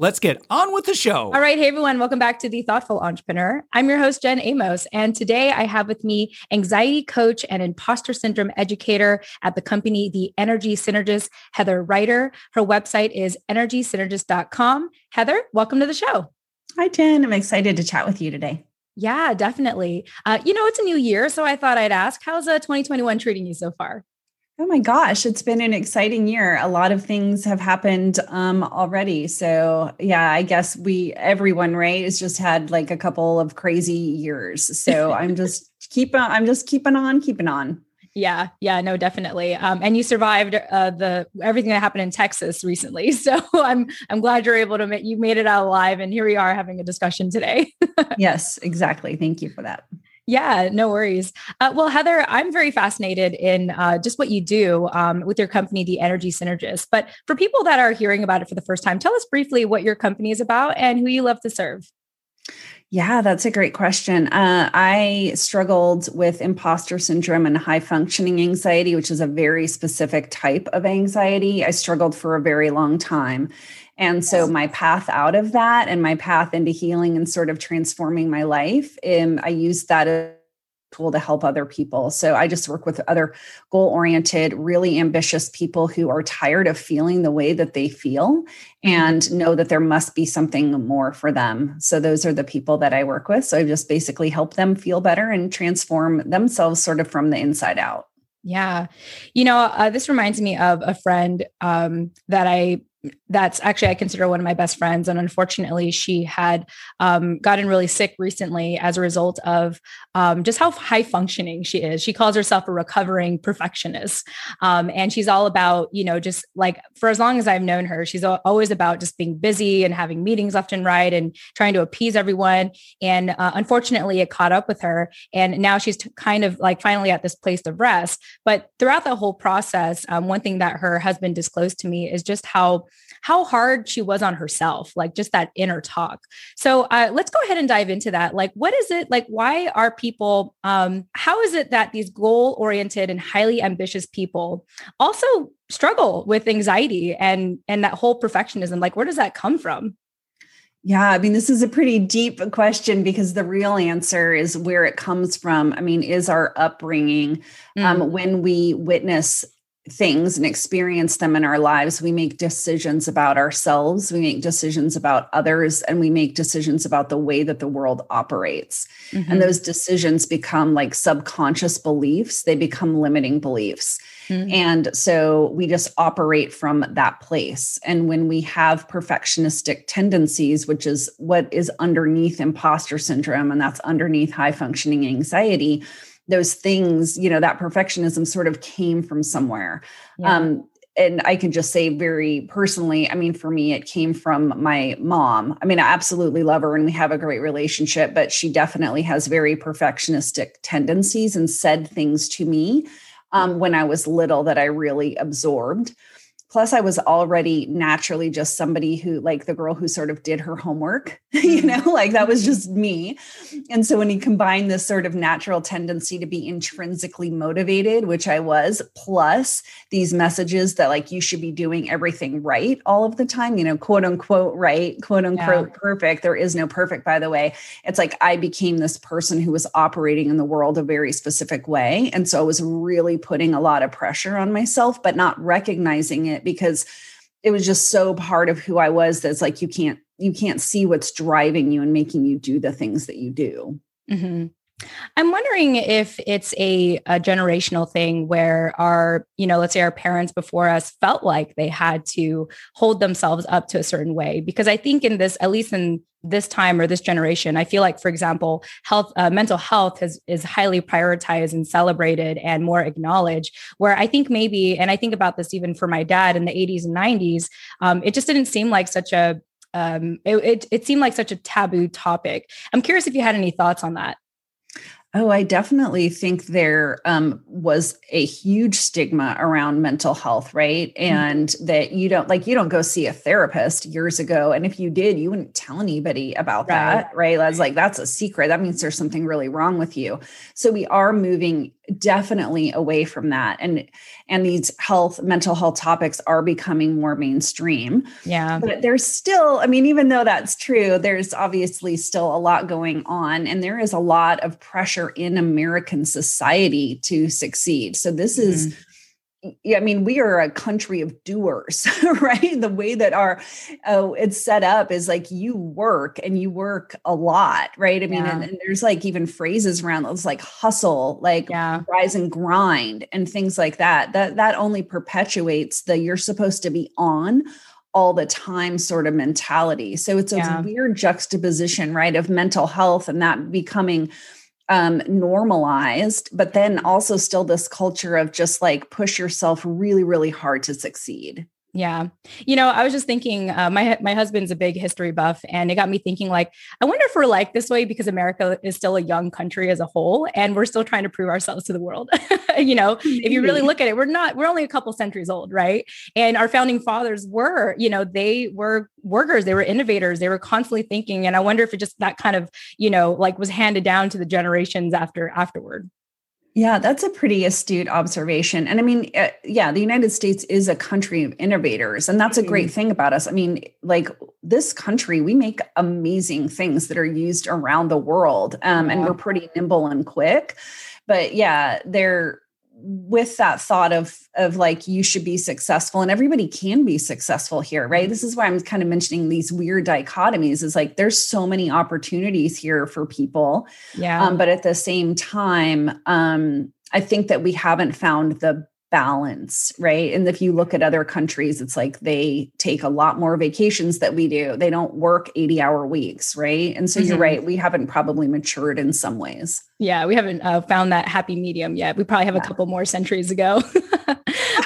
Let's get on with the show. All right. Hey, everyone. Welcome back to The Thoughtful Entrepreneur. I'm your host, Jen Amos. And today I have with me anxiety coach and imposter syndrome educator at the company, The Energy Synergist, Heather Rider. Her website is energysynergist.com. Heather, welcome to the show. Hi, Jen. I'm excited to chat with you today. Yeah, definitely. Uh, you know, it's a new year. So I thought I'd ask, how's uh, 2021 treating you so far? Oh my gosh, it's been an exciting year. A lot of things have happened um, already. So yeah, I guess we everyone right has just had like a couple of crazy years. So I'm just keep on. I'm just keeping on, keeping on. Yeah, yeah, no, definitely. Um, and you survived uh, the everything that happened in Texas recently, so I'm I'm glad you're able to make you made it out alive, and here we are having a discussion today. yes, exactly. Thank you for that. Yeah, no worries. Uh, well, Heather, I'm very fascinated in uh, just what you do um, with your company, The Energy Synergist. But for people that are hearing about it for the first time, tell us briefly what your company is about and who you love to serve. Yeah, that's a great question. Uh, I struggled with imposter syndrome and high functioning anxiety, which is a very specific type of anxiety. I struggled for a very long time. And so my path out of that and my path into healing and sort of transforming my life, um, I used that as tool to help other people. So I just work with other goal oriented, really ambitious people who are tired of feeling the way that they feel mm-hmm. and know that there must be something more for them. So those are the people that I work with. So I just basically help them feel better and transform themselves sort of from the inside out. Yeah. You know, uh, this reminds me of a friend um, that I that's actually I consider one of my best friends, and unfortunately, she had um, gotten really sick recently as a result of um, just how high functioning she is. She calls herself a recovering perfectionist, um, and she's all about you know just like for as long as I've known her, she's always about just being busy and having meetings left and right and trying to appease everyone. And uh, unfortunately, it caught up with her, and now she's t- kind of like finally at this place of rest. But throughout the whole process, um, one thing that her husband disclosed to me is just how how hard she was on herself, like just that inner talk. So uh, let's go ahead and dive into that. Like, what is it? Like, why are people? Um, how is it that these goal oriented and highly ambitious people also struggle with anxiety and and that whole perfectionism? Like, where does that come from? Yeah, I mean, this is a pretty deep question because the real answer is where it comes from. I mean, is our upbringing um, mm-hmm. um, when we witness things and experience them in our lives, we make decisions about ourselves, we make decisions about others, and we make decisions about the way that the world operates. Mm-hmm. And those decisions become like subconscious beliefs, they become limiting beliefs. Mm-hmm. And so we just operate from that place. And when we have perfectionistic tendencies, which is what is underneath imposter syndrome, and that's underneath high functioning anxiety, those things you know that perfectionism sort of came from somewhere yeah. um and I can just say very personally, I mean, for me, it came from my mom. I mean, I absolutely love her and we have a great relationship, but she definitely has very perfectionistic tendencies and said things to me um, when I was little that I really absorbed. Plus, I was already naturally just somebody who, like the girl who sort of did her homework, you mm-hmm. know, like that was just me. And so when you combine this sort of natural tendency to be intrinsically motivated, which I was, plus these messages that like you should be doing everything right all of the time, you know, quote unquote, right, quote unquote, yeah. perfect. There is no perfect, by the way. It's like I became this person who was operating in the world a very specific way. And so I was really putting a lot of pressure on myself, but not recognizing it it because it was just so part of who I was that's like you can't you can't see what's driving you and making you do the things that you do. Mm-hmm. I'm wondering if it's a, a, generational thing where our, you know, let's say our parents before us felt like they had to hold themselves up to a certain way. Because I think in this, at least in this time or this generation, I feel like, for example, health, uh, mental health has, is highly prioritized and celebrated and more acknowledged. Where I think maybe, and I think about this even for my dad in the 80s and 90s, um, it just didn't seem like such a um, it, it, it seemed like such a taboo topic. I'm curious if you had any thoughts on that. Oh, I definitely think there um, was a huge stigma around mental health, right? Mm-hmm. And mm-hmm. that you don't like you don't go see a therapist years ago, and if you did, you wouldn't tell anybody about right. that, right? That's like that's a secret. That means there's something really wrong with you. So we are moving definitely away from that, and and these health mental health topics are becoming more mainstream. Yeah, but there's still, I mean, even though that's true, there's obviously still a lot going on, and there is a lot of pressure pressure in American society to succeed. So this mm-hmm. is I mean, we are a country of doers, right? The way that our uh, it's set up is like you work and you work a lot, right? I mean, yeah. and, and, there's like even phrases around those like hustle, like yeah. rise and grind, and things like that. That that only perpetuates the you're supposed to be on all the time sort of mentality. So it's a yeah. weird juxtaposition, right, of mental health and that becoming um, normalized, but then also still this culture of just like push yourself really, really hard to succeed. Yeah. You know, I was just thinking, uh, my my husband's a big history buff, and it got me thinking. Like, I wonder if we're like this way because America is still a young country as a whole, and we're still trying to prove ourselves to the world. you know, if you really look at it, we're not. We're only a couple centuries old, right? And our founding fathers were, you know, they were workers, they were innovators, they were constantly thinking. And I wonder if it just that kind of, you know, like was handed down to the generations after afterward. Yeah, that's a pretty astute observation. And I mean, uh, yeah, the United States is a country of innovators. And that's a great mm-hmm. thing about us. I mean, like this country, we make amazing things that are used around the world. Um. And we're pretty nimble and quick. But yeah, they're with that thought of of like you should be successful and everybody can be successful here right this is why i'm kind of mentioning these weird dichotomies is like there's so many opportunities here for people yeah um, but at the same time um i think that we haven't found the balance, right? And if you look at other countries, it's like they take a lot more vacations that we do. They don't work 80 hour weeks, right? And so mm-hmm. you're right, we haven't probably matured in some ways. Yeah, we haven't uh, found that happy medium yet. We probably have yeah. a couple more centuries ago.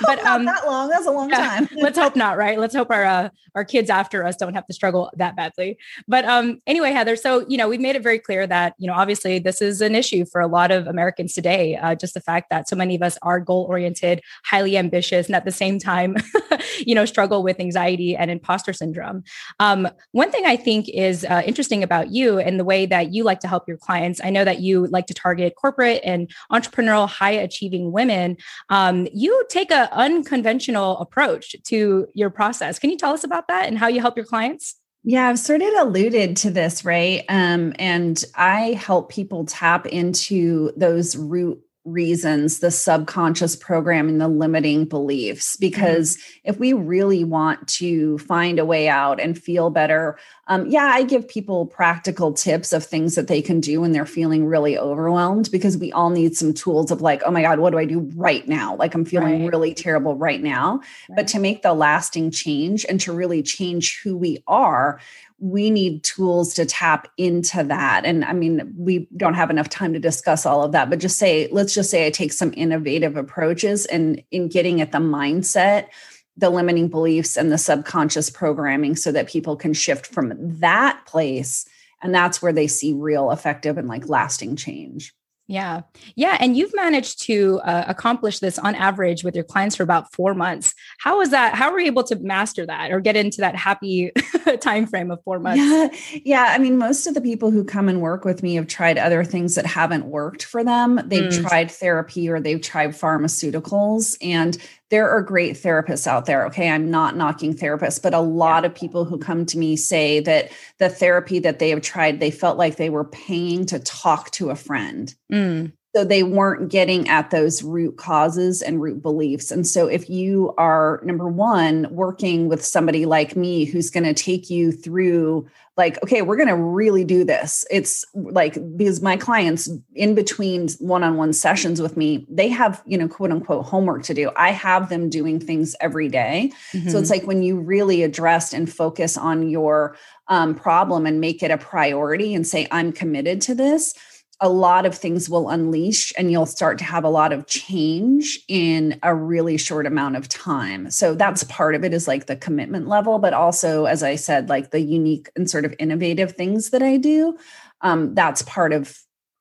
but um, not that long. That's a long yeah, time. let's hope not, right? Let's hope our uh, our kids after us don't have to struggle that badly. But um, anyway, Heather. So you know, we've made it very clear that you know, obviously, this is an issue for a lot of Americans today. Uh, just the fact that so many of us are goal oriented, highly ambitious, and at the same time, you know, struggle with anxiety and imposter syndrome. Um, one thing I think is uh, interesting about you and the way that you like to help your clients. I know that you like to target corporate and entrepreneurial, high achieving women. Um, you take an unconventional approach to your process. Can you tell us about that and how you help your clients? Yeah, I've sort of alluded to this, right? Um, and I help people tap into those root reasons the subconscious programming the limiting beliefs because mm-hmm. if we really want to find a way out and feel better um, yeah i give people practical tips of things that they can do when they're feeling really overwhelmed because we all need some tools of like oh my god what do i do right now like i'm feeling right. really terrible right now right. but to make the lasting change and to really change who we are we need tools to tap into that. And I mean, we don't have enough time to discuss all of that, but just say, let's just say I take some innovative approaches and in getting at the mindset, the limiting beliefs, and the subconscious programming so that people can shift from that place. And that's where they see real effective and like lasting change. Yeah. Yeah. And you've managed to uh, accomplish this on average with your clients for about four months. How was that? How were you able to master that or get into that happy time frame of four months? Yeah. Yeah. I mean, most of the people who come and work with me have tried other things that haven't worked for them. They've mm. tried therapy or they've tried pharmaceuticals and there are great therapists out there. Okay. I'm not knocking therapists, but a lot of people who come to me say that the therapy that they have tried, they felt like they were paying to talk to a friend. Mm. So they weren't getting at those root causes and root beliefs. And so if you are number one, working with somebody like me who's going to take you through like, okay, we're going to really do this. It's like because my clients in between one-on-one sessions with me, they have, you know, quote unquote homework to do. I have them doing things every day. Mm-hmm. So it's mm-hmm. like when you really address and focus on your um, problem and make it a priority and say, I'm committed to this a lot of things will unleash and you'll start to have a lot of change in a really short amount of time. So that's part of it is like the commitment level, but also, as I said, like the unique and sort of innovative things that I do. Um, that's part of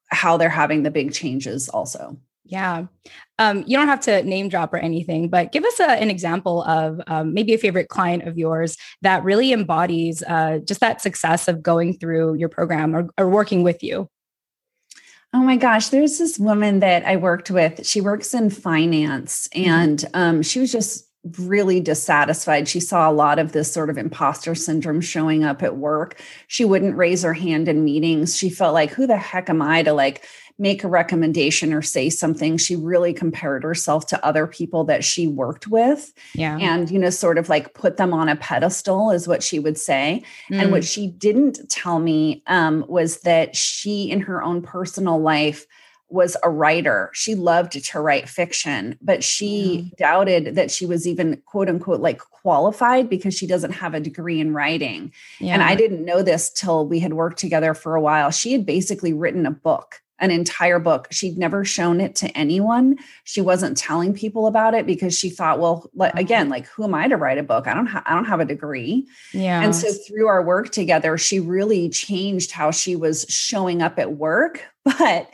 how they're having the big changes also. Yeah. Um, you don't have to name drop or anything, but give us a, an example of um, maybe a favorite client of yours that really embodies uh, just that success of going through your program or, or working with you. Oh my gosh, there's this woman that I worked with. She works in finance mm-hmm. and um, she was just really dissatisfied. She saw a lot of this sort of imposter syndrome showing up at work. She wouldn't raise her hand in meetings. She felt like, who the heck am I to like make a recommendation or say something? She really compared herself to other people that she worked with. Yeah. And, you know, sort of like put them on a pedestal, is what she would say. Mm. And what mm. she didn't tell me um, was that she, in her own personal life, was a writer. She loved to write fiction, but she mm. doubted that she was even quote unquote like qualified because she doesn't have a degree in writing. Yeah. And I didn't know this till we had worked together for a while. She had basically written a book, an entire book. She'd never shown it to anyone. She wasn't telling people about it because she thought, well, again, like who am I to write a book? I don't ha- I don't have a degree. Yeah. And so through our work together, she really changed how she was showing up at work, but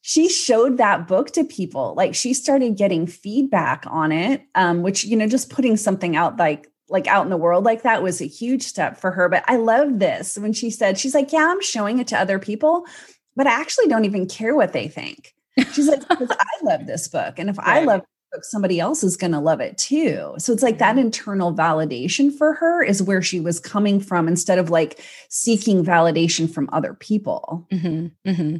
she showed that book to people like she started getting feedback on it um, which you know just putting something out like like out in the world like that was a huge step for her but i love this when she said she's like yeah i'm showing it to other people but i actually don't even care what they think she's like because i love this book and if right. i love book somebody else is going to love it too so it's like that internal validation for her is where she was coming from instead of like seeking validation from other people mm-hmm. Mm-hmm.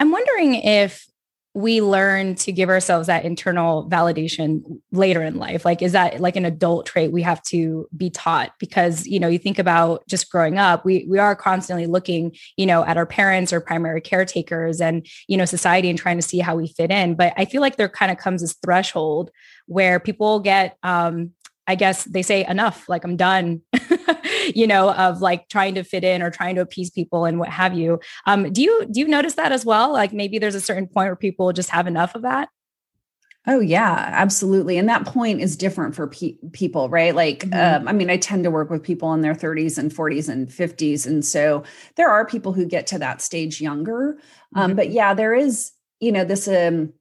I'm wondering if we learn to give ourselves that internal validation later in life. Like is that like an adult trait we have to be taught? Because you know you think about just growing up we we are constantly looking you know at our parents or primary caretakers and you know society and trying to see how we fit in. But i feel like there kind of comes this threshold where people get um I guess they say enough, like I'm done, you know, of like trying to fit in or trying to appease people and what have you. Um, do you do you notice that as well? Like maybe there's a certain point where people just have enough of that. Oh yeah, absolutely. And that point is different for pe- people, right? Like, mm-hmm. um, I mean, I tend to work with people in their 30s and 40s and 50s, and so there are people who get to that stage younger. Um, mm-hmm. But yeah, there is, you know, this um,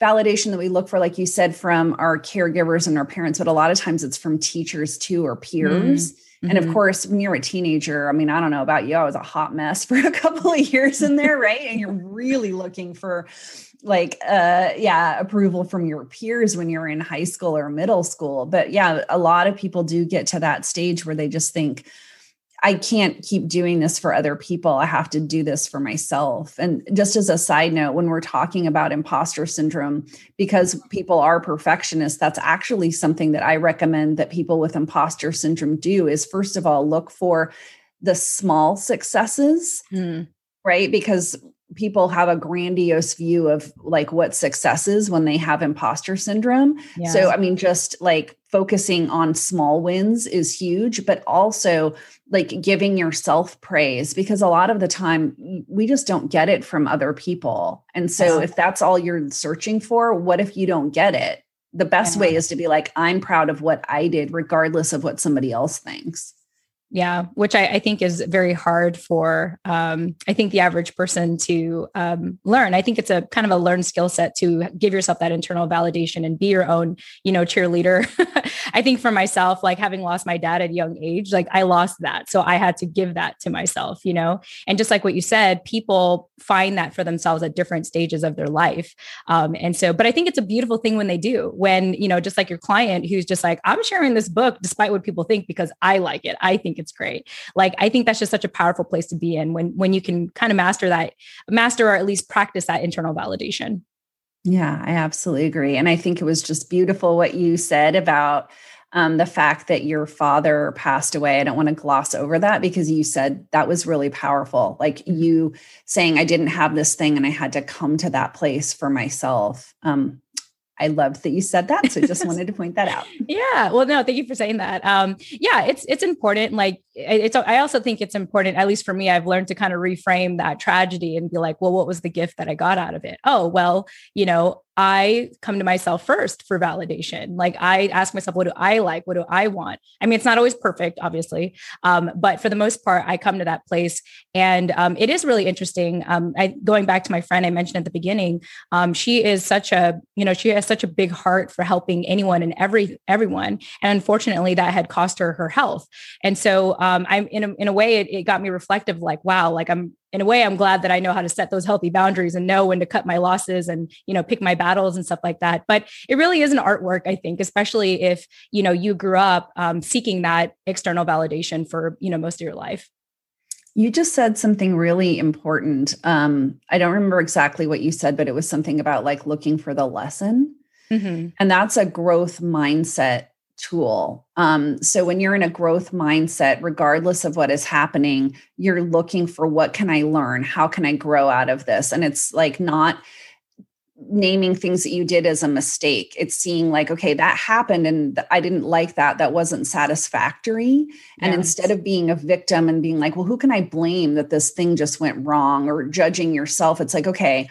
validation that we look for, like you said, from our caregivers and our parents, but a lot of times it's from teachers too or peers. Mm-hmm. And of mm-hmm. course, when you're a teenager, I mean, I don't know about you, I was a hot mess for a couple of years in there, right? And you're really looking for like uh yeah approval from your peers when you're in high school or middle school but yeah a lot of people do get to that stage where they just think I can't keep doing this for other people. I have to do this for myself. And just as a side note, when we're talking about imposter syndrome, because people are perfectionists, that's actually something that I recommend that people with imposter syndrome do is first of all, look for the small successes, mm. right? Because people have a grandiose view of like what success is when they have imposter syndrome. So, I mean, just like focusing on small wins is huge, but also like giving yourself praise because a lot of the time we just don't get it from other people. And so, if that's all you're searching for, what if you don't get it? The best way is to be like, I'm proud of what I did, regardless of what somebody else thinks. Yeah, which I, I, think is very hard for um, I think the average person to um, learn. I think it's a kind of a learned skill set to give yourself that internal validation and be your own, you know, cheerleader. I think for myself, like having lost my dad at a young age, like I lost that, so I had to give that to myself, you know. And just like what you said, people find that for themselves at different stages of their life, um, and so. But I think it's a beautiful thing when they do. When you know, just like your client who's just like, I'm sharing this book despite what people think because I like it. I think it's great. Like I think that's just such a powerful place to be in when when you can kind of master that, master or at least practice that internal validation. Yeah, I absolutely agree. And I think it was just beautiful what you said about um, the fact that your father passed away. I don't want to gloss over that because you said that was really powerful. Like you saying, I didn't have this thing and I had to come to that place for myself. Um, I loved that you said that. So I just wanted to point that out. Yeah. Well, no, thank you for saying that. Um, yeah, it's it's important. Like it's I also think it's important, at least for me, I've learned to kind of reframe that tragedy and be like, well, what was the gift that I got out of it? Oh, well, you know, I come to myself first for validation. Like I ask myself, what do I like? What do I want? I mean, it's not always perfect, obviously, um, but for the most part, I come to that place, and um, it is really interesting. Um, I, going back to my friend I mentioned at the beginning, um, she is such a, you know, she has such a big heart for helping anyone and every everyone, and unfortunately, that had cost her her health. And so, um, I'm in a, in a way, it, it got me reflective. Like, wow, like I'm in a way i'm glad that i know how to set those healthy boundaries and know when to cut my losses and you know pick my battles and stuff like that but it really is an artwork i think especially if you know you grew up um, seeking that external validation for you know most of your life you just said something really important um, i don't remember exactly what you said but it was something about like looking for the lesson mm-hmm. and that's a growth mindset tool. Um, so when you're in a growth mindset, regardless of what is happening, you're looking for what can I learn? How can I grow out of this? And it's like not naming things that you did as a mistake. It's seeing like, okay, that happened and I didn't like that. That wasn't satisfactory. And yes. instead of being a victim and being like, well, who can I blame that this thing just went wrong or judging yourself? It's like, okay,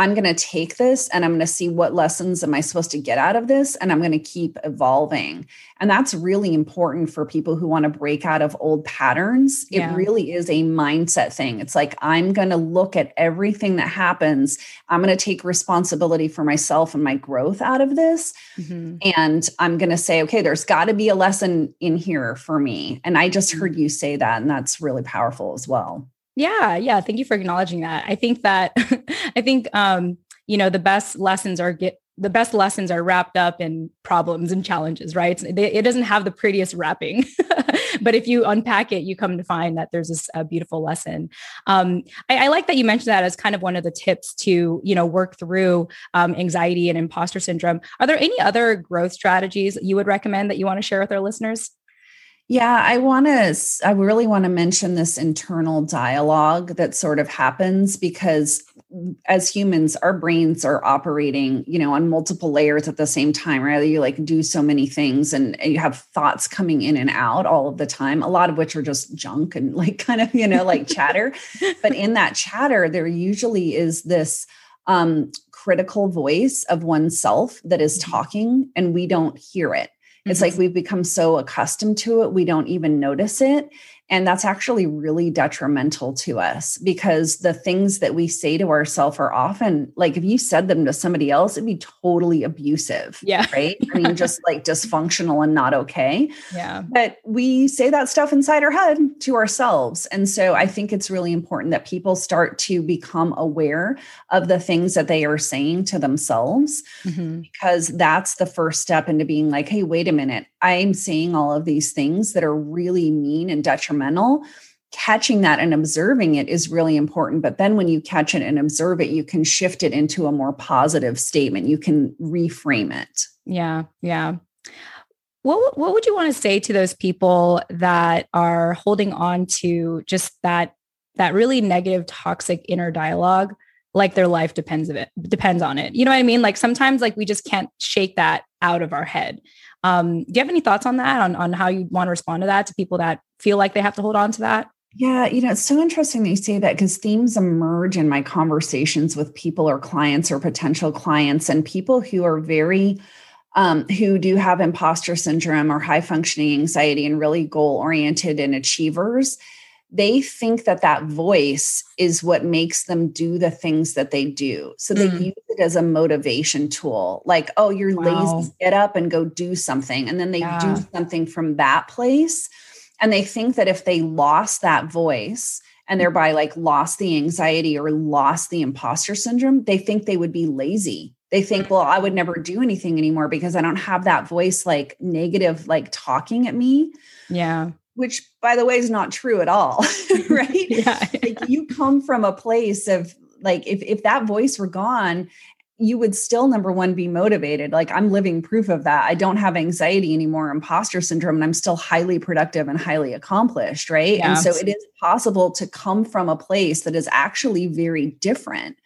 I'm going to take this and I'm going to see what lessons am I supposed to get out of this and I'm going to keep evolving. And that's really important for people who want to break out of old patterns. Yeah. It really is a mindset thing. It's like I'm going to look at everything that happens. I'm going to take responsibility for myself and my growth out of this. Mm-hmm. And I'm going to say, okay, there's got to be a lesson in here for me. And I just mm-hmm. heard you say that and that's really powerful as well. Yeah, yeah. Thank you for acknowledging that. I think that I think um, you know, the best lessons are get the best lessons are wrapped up in problems and challenges, right? it doesn't have the prettiest wrapping, but if you unpack it, you come to find that there's this, a beautiful lesson. Um, I, I, like that you mentioned that as kind of one of the tips to, you know, work through um, anxiety and imposter syndrome. Are there any other growth strategies you would recommend that you want to share with our listeners? Yeah, I want to, I really want to mention this internal dialogue that sort of happens because as humans, our brains are operating, you know, on multiple layers at the same time, right? You like do so many things and you have thoughts coming in and out all of the time, a lot of which are just junk and like kind of, you know, like chatter. But in that chatter, there usually is this um, critical voice of oneself that is mm-hmm. talking and we don't hear it. It's mm-hmm. like we've become so accustomed to it, we don't even notice it. And that's actually really detrimental to us because the things that we say to ourselves are often like if you said them to somebody else, it'd be totally abusive. Yeah. Right. I mean, just like dysfunctional and not okay. Yeah. But we say that stuff inside our head to ourselves. And so I think it's really important that people start to become aware of the things that they are saying to themselves mm-hmm. because that's the first step into being like, hey, wait a minute. I'm saying all of these things that are really mean and detrimental. Catching that and observing it is really important. But then when you catch it and observe it, you can shift it into a more positive statement. You can reframe it. Yeah. Yeah. What, what would you want to say to those people that are holding on to just that that really negative toxic inner dialogue like their life depends of it depends on it you know what i mean like sometimes like we just can't shake that out of our head um, do you have any thoughts on that, on, on how you want to respond to that to people that feel like they have to hold on to that? Yeah, you know, it's so interesting that you say that because themes emerge in my conversations with people or clients or potential clients and people who are very um, who do have imposter syndrome or high functioning anxiety and really goal oriented and achievers they think that that voice is what makes them do the things that they do. So they mm. use it as a motivation tool. Like, oh, you're wow. lazy, get up and go do something. And then they yeah. do something from that place. And they think that if they lost that voice and thereby like lost the anxiety or lost the imposter syndrome, they think they would be lazy. They think, well, I would never do anything anymore because I don't have that voice like negative, like talking at me. Yeah which by the way is not true at all right yeah. like you come from a place of like if if that voice were gone you would still number one be motivated. Like i'm living proof of that. I don't have anxiety anymore imposter syndrome and i'm still highly productive and highly accomplished right? Yeah. and so it is possible to come from a place that is actually very different.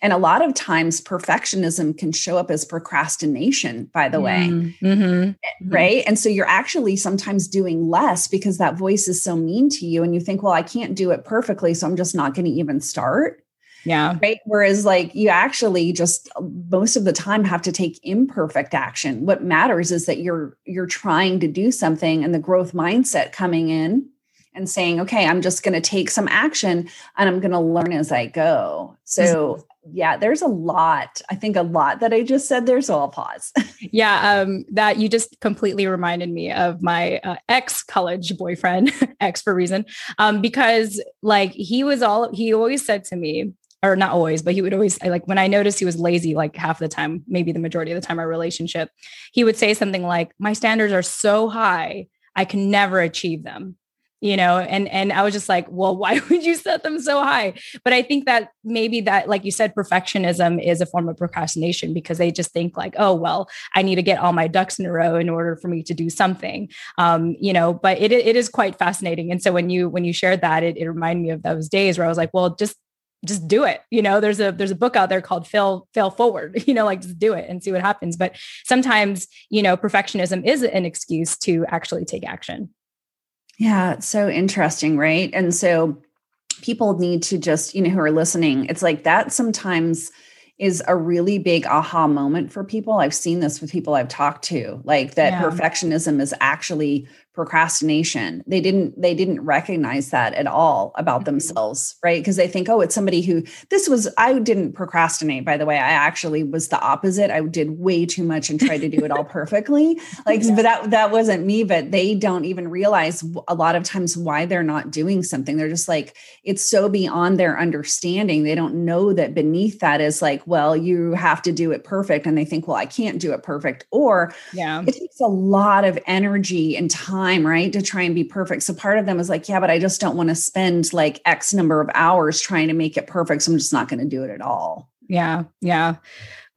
And a lot of times perfectionism can show up as procrastination by the way. Mm-hmm. mm-hmm. right? And so you're actually sometimes doing less because that voice is so mean to you and you think well i can't do it perfectly so i'm just not going to even start yeah right whereas like you actually just most of the time have to take imperfect action what matters is that you're you're trying to do something and the growth mindset coming in and saying okay i'm just going to take some action and i'm going to learn as i go so yeah, there's a lot. I think a lot that I just said there. So I'll pause. yeah, um, that you just completely reminded me of my uh, ex college boyfriend, ex for reason, um, because like he was all he always said to me, or not always, but he would always like when I noticed he was lazy, like half the time, maybe the majority of the time, our relationship, he would say something like, "My standards are so high, I can never achieve them." you know and and i was just like well why would you set them so high? But i think that maybe that like you said perfectionism is a form of procrastination because they just think like oh well i need to get all my ducks in a row in order for me to do something. Um you know but it, it is quite fascinating. And so when you when you shared that it, it reminded me of those days where i was like well just just do it you know there's a there's a book out there called fail fail forward you know like just do it and see what happens but sometimes you know perfectionism is an excuse to actually take action yeah, it's so interesting, right? And so people need to just, you know, who are listening, it's like that sometimes is a really big aha moment for people. I've seen this with people I've talked to, like that yeah. perfectionism is actually procrastination. They didn't they didn't recognize that at all about mm-hmm. themselves right? Because they think oh it's somebody who this was i didn't procrastinate by the way. I actually was the opposite. I did way too much and tried to do it all perfectly. Like yeah. but that that wasn't me but they don't even realize a lot of times why they're not doing something. They're just like it's so beyond their understanding. They don't know that beneath that is like well you have to do it perfect and they think well i can't do it perfect or yeah. it takes a lot of energy and time time, right? To try and be perfect. So part of them is like, yeah, but I just don't want to spend like X number of hours trying to make it perfect. So I'm just not going to do it at all. Yeah. Yeah.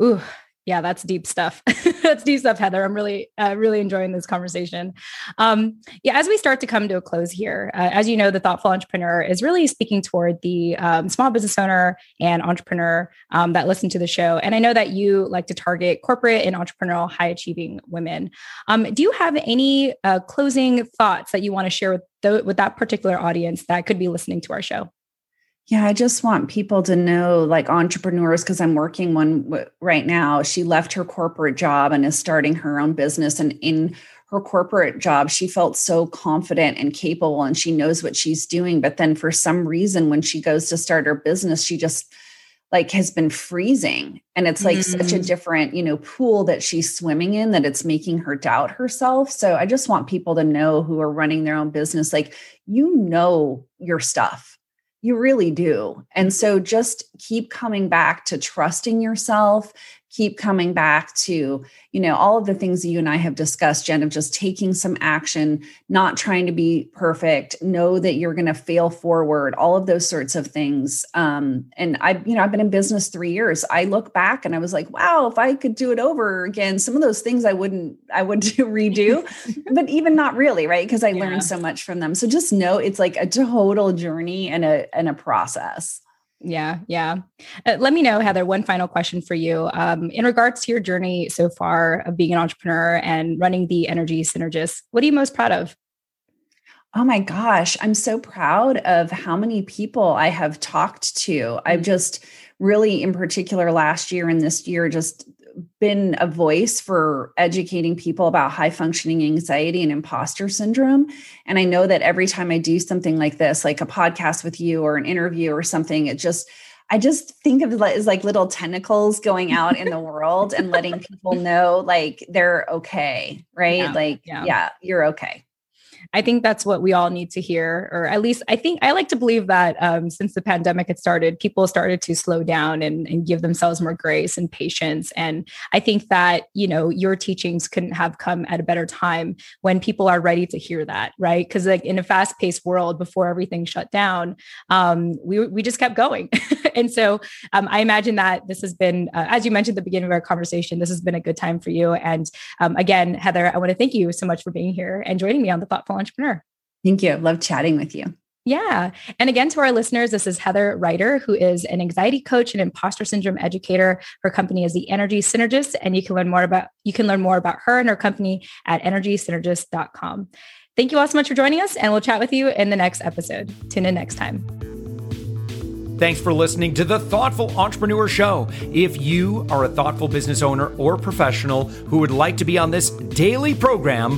Ooh, yeah, that's deep stuff. that's deep stuff, Heather. I'm really, uh, really enjoying this conversation. Um, yeah, as we start to come to a close here, uh, as you know, the thoughtful entrepreneur is really speaking toward the um, small business owner and entrepreneur um, that listen to the show. And I know that you like to target corporate and entrepreneurial, high achieving women. Um, do you have any uh, closing thoughts that you want to share with the, with that particular audience that could be listening to our show? Yeah, I just want people to know, like entrepreneurs, because I'm working one w- right now. She left her corporate job and is starting her own business. And in her corporate job, she felt so confident and capable and she knows what she's doing. But then for some reason, when she goes to start her business, she just like has been freezing. And it's like mm-hmm. such a mm. different, you know, pool that she's swimming in that it's making her doubt herself. So I just want people to know who are running their own business, like, you know your stuff you really do. And so just keep coming back to trusting yourself, keep coming back to you know all of the things that you and i have discussed jen of just taking some action not trying to be perfect know that you're going to fail forward all of those sorts of things. Um, and i you know i've been in business three years. I look back and i was like wow if i could do it over again some of those things i wouldn't i would do redo but even not really right? Because i yeah. learned so much from them. So just know it's like a total journey and a and a process yeah, yeah. Uh, let me know, Heather. One final question for you. Um, in regards to your journey so far of being an entrepreneur and running the Energy Synergist, what are you most proud of? Oh my gosh, I'm so proud of how many people I have talked to. I've mm. just really, in particular, last year and this year, just been a voice for educating people about high functioning anxiety and imposter syndrome. And I know that every time I do something like this, like a podcast with you or an interview or something, it just, I just think of it as like little tentacles going out in the world and letting people know like they're okay, right? Yeah, like, yeah. yeah, you're okay. I think that's what we all need to hear, or at least I think I like to believe that um, since the pandemic had started, people started to slow down and, and give themselves more grace and patience. And I think that, you know, your teachings couldn't have come at a better time when people are ready to hear that, right? Because like in a fast paced world before everything shut down, um, we, we just kept going. and so um, I imagine that this has been, uh, as you mentioned at the beginning of our conversation, this has been a good time for you. And um, again, Heather, I want to thank you so much for being here and joining me on the Thoughtful Entrepreneur. Thank you. Love chatting with you. Yeah. And again, to our listeners, this is Heather Rider, who is an anxiety coach and imposter syndrome educator. Her company is the Energy Synergist, and you can learn more about you can learn more about her and her company at energysynergist.com. Thank you all so much for joining us, and we'll chat with you in the next episode. Tune in next time. Thanks for listening to the Thoughtful Entrepreneur Show. If you are a thoughtful business owner or professional who would like to be on this daily program,